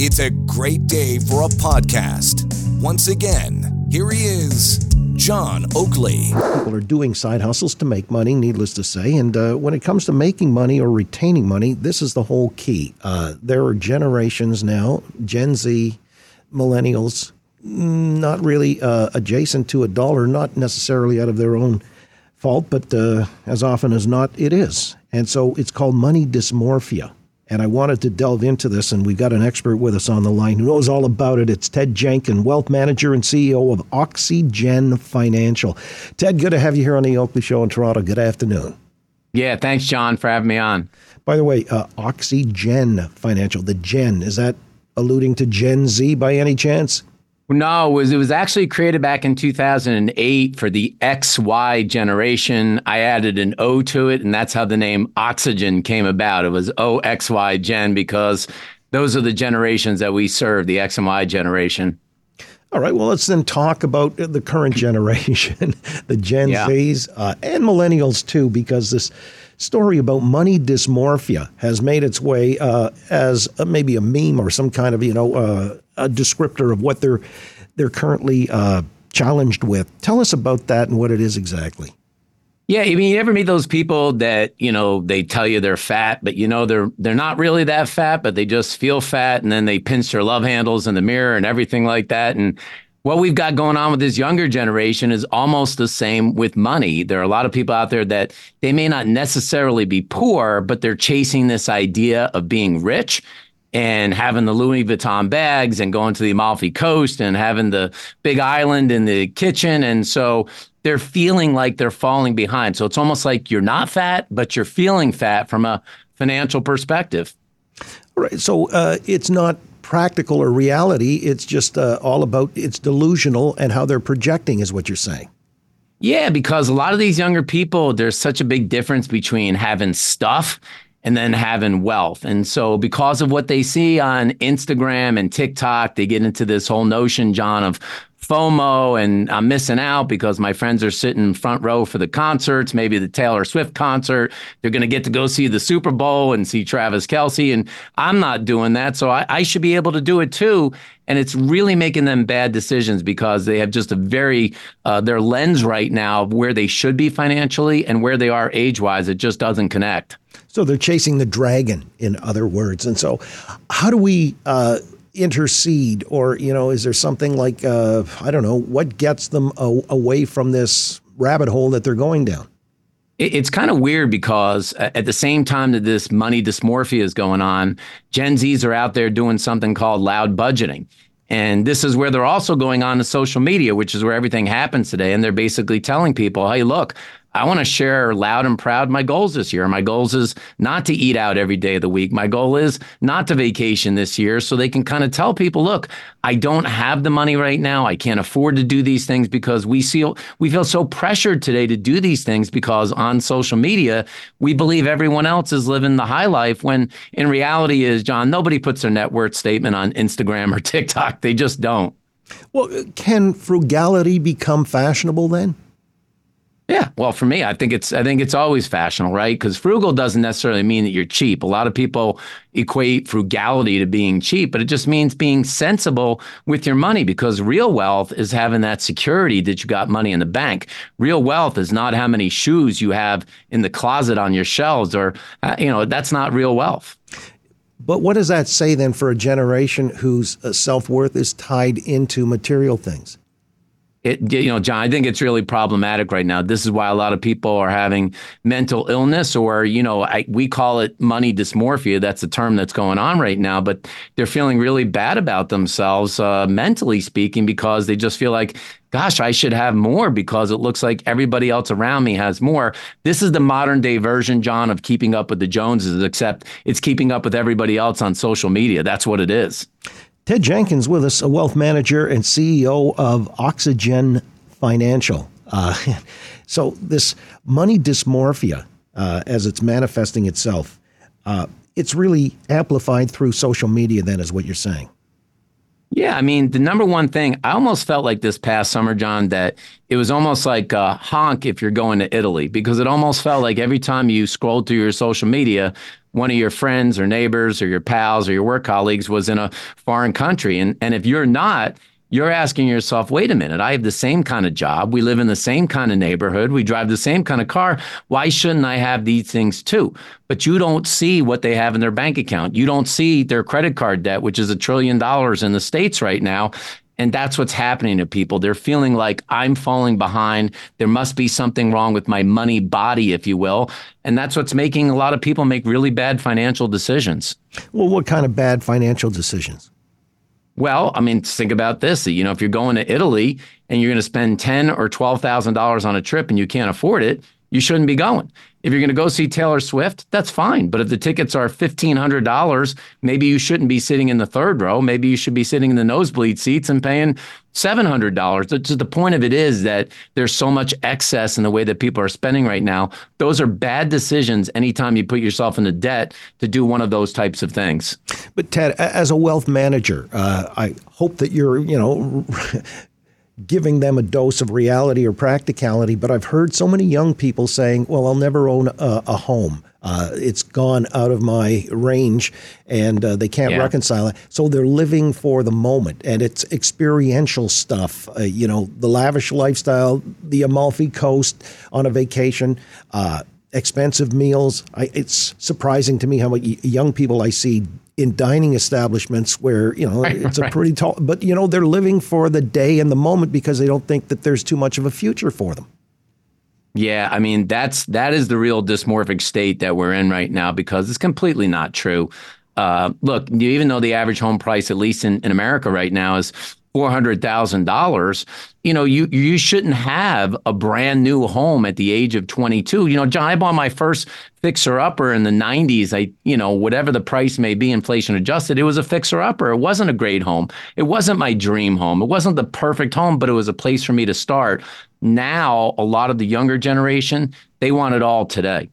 It's a great day for a podcast. Once again, here he is, John Oakley. People are doing side hustles to make money, needless to say. And uh, when it comes to making money or retaining money, this is the whole key. Uh, there are generations now, Gen Z, millennials, mm, not really uh, adjacent to a dollar, not necessarily out of their own fault, but uh, as often as not, it is. And so it's called money dysmorphia. And I wanted to delve into this, and we've got an expert with us on the line who knows all about it. It's Ted Jenkin, wealth manager and CEO of Oxygen Financial. Ted, good to have you here on the Oakley Show in Toronto. Good afternoon. Yeah, thanks, John, for having me on. By the way, uh, Oxygen Financial, the Gen, is that alluding to Gen Z by any chance? No, it was, it was actually created back in 2008 for the XY generation. I added an O to it, and that's how the name Oxygen came about. It was OXY Gen because those are the generations that we serve, the X and Y generation. All right, well, let's then talk about the current generation, the Gen yeah. Zs uh, and millennials too, because this story about money dysmorphia has made its way uh, as a, maybe a meme or some kind of you know uh, a descriptor of what they're they're currently uh, challenged with. Tell us about that and what it is exactly. Yeah, I mean, you ever meet those people that you know they tell you they're fat, but you know they're they're not really that fat, but they just feel fat, and then they pinch their love handles in the mirror and everything like that. And what we've got going on with this younger generation is almost the same with money. There are a lot of people out there that they may not necessarily be poor, but they're chasing this idea of being rich and having the Louis Vuitton bags and going to the Amalfi Coast and having the big island in the kitchen. And so they're feeling like they're falling behind. So it's almost like you're not fat, but you're feeling fat from a financial perspective. Right. So uh, it's not practical or reality. It's just uh, all about it's delusional and how they're projecting, is what you're saying. Yeah, because a lot of these younger people, there's such a big difference between having stuff and then having wealth. And so, because of what they see on Instagram and TikTok, they get into this whole notion, John, of FOMO and I'm missing out because my friends are sitting front row for the concerts, maybe the Taylor Swift concert. They're going to get to go see the Super Bowl and see Travis Kelce. And I'm not doing that. So I, I, should be able to do it too. And it's really making them bad decisions because they have just a very, uh, their lens right now of where they should be financially and where they are age wise. It just doesn't connect. So they're chasing the dragon, in other words. And so, how do we, uh, intercede or you know is there something like uh, i don't know what gets them a- away from this rabbit hole that they're going down it's kind of weird because at the same time that this money dysmorphia is going on gen z's are out there doing something called loud budgeting and this is where they're also going on to social media, which is where everything happens today. And they're basically telling people, hey, look, I want to share loud and proud my goals this year. My goals is not to eat out every day of the week. My goal is not to vacation this year so they can kind of tell people, look, I don't have the money right now. I can't afford to do these things because we feel we feel so pressured today to do these things because on social media, we believe everyone else is living the high life when in reality is John, nobody puts their net worth statement on Instagram or TikTok. They just don't. Well, can frugality become fashionable then? Yeah, well, for me, I think it's I think it's always fashionable, right? Because frugal doesn't necessarily mean that you're cheap. A lot of people equate frugality to being cheap, but it just means being sensible with your money. Because real wealth is having that security that you got money in the bank. Real wealth is not how many shoes you have in the closet on your shelves, or uh, you know, that's not real wealth. But what does that say then for a generation whose uh, self worth is tied into material things? It, you know, John, I think it's really problematic right now. This is why a lot of people are having mental illness, or you know, I, we call it money dysmorphia. That's the term that's going on right now. But they're feeling really bad about themselves, uh, mentally speaking, because they just feel like, gosh, I should have more because it looks like everybody else around me has more. This is the modern day version, John, of keeping up with the Joneses, except it's keeping up with everybody else on social media. That's what it is. Ted Jenkins with us, a wealth manager and CEO of Oxygen Financial. Uh, so, this money dysmorphia, uh, as it's manifesting itself, uh, it's really amplified through social media, then, is what you're saying. Yeah, I mean, the number one thing, I almost felt like this past summer, John, that it was almost like a honk if you're going to Italy, because it almost felt like every time you scrolled through your social media, one of your friends or neighbors or your pals or your work colleagues was in a foreign country. And, and if you're not, you're asking yourself, wait a minute, I have the same kind of job. We live in the same kind of neighborhood. We drive the same kind of car. Why shouldn't I have these things too? But you don't see what they have in their bank account. You don't see their credit card debt, which is a trillion dollars in the States right now. And that's what's happening to people. They're feeling like I'm falling behind. There must be something wrong with my money body, if you will. And that's what's making a lot of people make really bad financial decisions. Well, what kind of bad financial decisions? Well, I mean, think about this. You know, if you're going to Italy and you're going to spend ten or twelve thousand dollars on a trip and you can't afford it, you shouldn't be going. If you're going to go see Taylor Swift, that's fine. But if the tickets are $1,500, maybe you shouldn't be sitting in the third row. Maybe you should be sitting in the nosebleed seats and paying $700. The point of it is that there's so much excess in the way that people are spending right now. Those are bad decisions anytime you put yourself into debt to do one of those types of things. But Ted, as a wealth manager, uh, I hope that you're, you know, giving them a dose of reality or practicality. But I've heard so many young people saying, well, I'll never own a, a home. Uh, it's gone out of my range and uh, they can't yeah. reconcile it. So they're living for the moment and it's experiential stuff. Uh, you know, the lavish lifestyle, the Amalfi Coast on a vacation, uh, expensive meals. I, it's surprising to me how many young people I see in dining establishments where you know right, it's a pretty tall but you know they're living for the day and the moment because they don't think that there's too much of a future for them. Yeah i mean that's that is the real dysmorphic state that we're in right now because it's completely not true. Uh, look even though the average home price at least in, in america right now is $400,000, you know, you you shouldn't have a brand new home at the age of 22. You know, John, I bought my first fixer upper in the 90s. I, you know, whatever the price may be, inflation adjusted, it was a fixer upper. It wasn't a great home. It wasn't my dream home. It wasn't the perfect home, but it was a place for me to start. Now, a lot of the younger generation, they want it all today.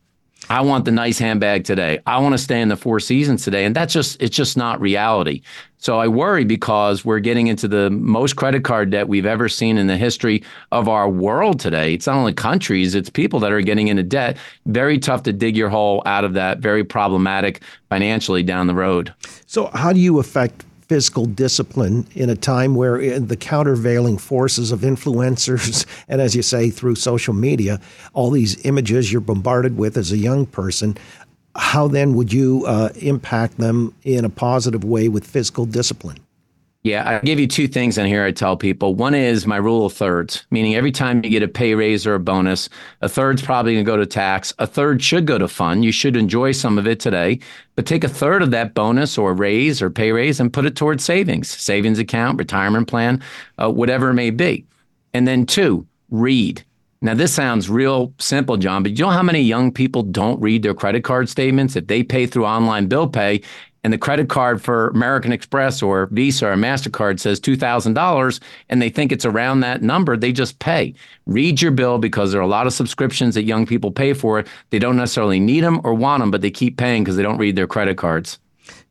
I want the nice handbag today. I want to stay in the Four Seasons today. And that's just, it's just not reality. So I worry because we're getting into the most credit card debt we've ever seen in the history of our world today. It's not only countries, it's people that are getting into debt. Very tough to dig your hole out of that, very problematic financially down the road. So, how do you affect fiscal discipline in a time where uh, the countervailing forces of influencers and as you say through social media all these images you're bombarded with as a young person how then would you uh, impact them in a positive way with fiscal discipline yeah, I give you two things in here I tell people. One is my rule of thirds, meaning every time you get a pay raise or a bonus, a third's probably going to go to tax. A third should go to fund. You should enjoy some of it today, but take a third of that bonus or raise or pay raise and put it towards savings, savings account, retirement plan, uh, whatever it may be. And then two, read. Now, this sounds real simple, John, but you know how many young people don't read their credit card statements? If they pay through online bill pay and the credit card for American Express or Visa or MasterCard says $2,000 and they think it's around that number, they just pay. Read your bill because there are a lot of subscriptions that young people pay for. They don't necessarily need them or want them, but they keep paying because they don't read their credit cards.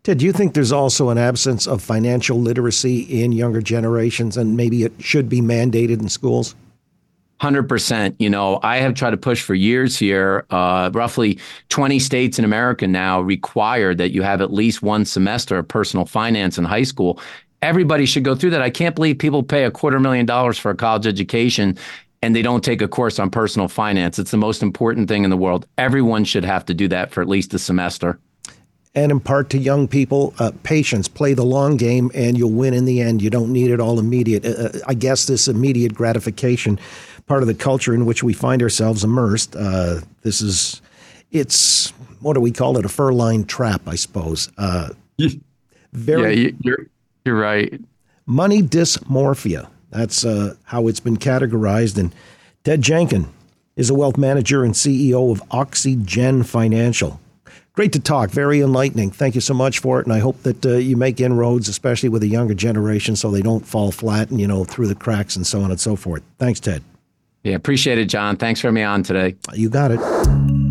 Ted, do you think there's also an absence of financial literacy in younger generations and maybe it should be mandated in schools? 100%. You know, I have tried to push for years here. Uh, roughly 20 states in America now require that you have at least one semester of personal finance in high school. Everybody should go through that. I can't believe people pay a quarter million dollars for a college education and they don't take a course on personal finance. It's the most important thing in the world. Everyone should have to do that for at least a semester and impart to young people uh, patience. Play the long game, and you'll win in the end. You don't need it all immediate. Uh, uh I guess this immediate gratification part of the culture in which we find ourselves immersed. Uh, this is, it's, what do we call it? A fur-lined trap, I suppose. Uh, very, yeah, you're, you're right. Money dysmorphia. That's uh, how it's been categorized. And Ted Jenkin is a wealth manager and CEO of Oxygen Financial. Great to talk. Very enlightening. Thank you so much for it, and I hope that uh, you make inroads, especially with the younger generation, so they don't fall flat and you know through the cracks and so on and so forth. Thanks, Ted. Yeah, appreciate it, John. Thanks for me on today. You got it.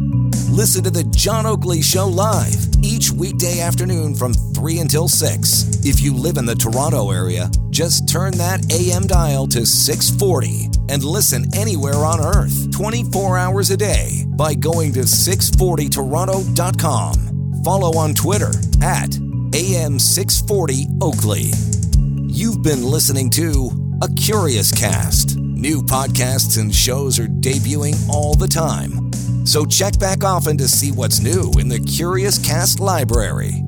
Listen to The John Oakley Show live each weekday afternoon from 3 until 6. If you live in the Toronto area, just turn that AM dial to 640 and listen anywhere on earth 24 hours a day by going to 640toronto.com. Follow on Twitter at AM640 Oakley. You've been listening to A Curious Cast. New podcasts and shows are debuting all the time. So check back often to see what's new in the Curious Cast library.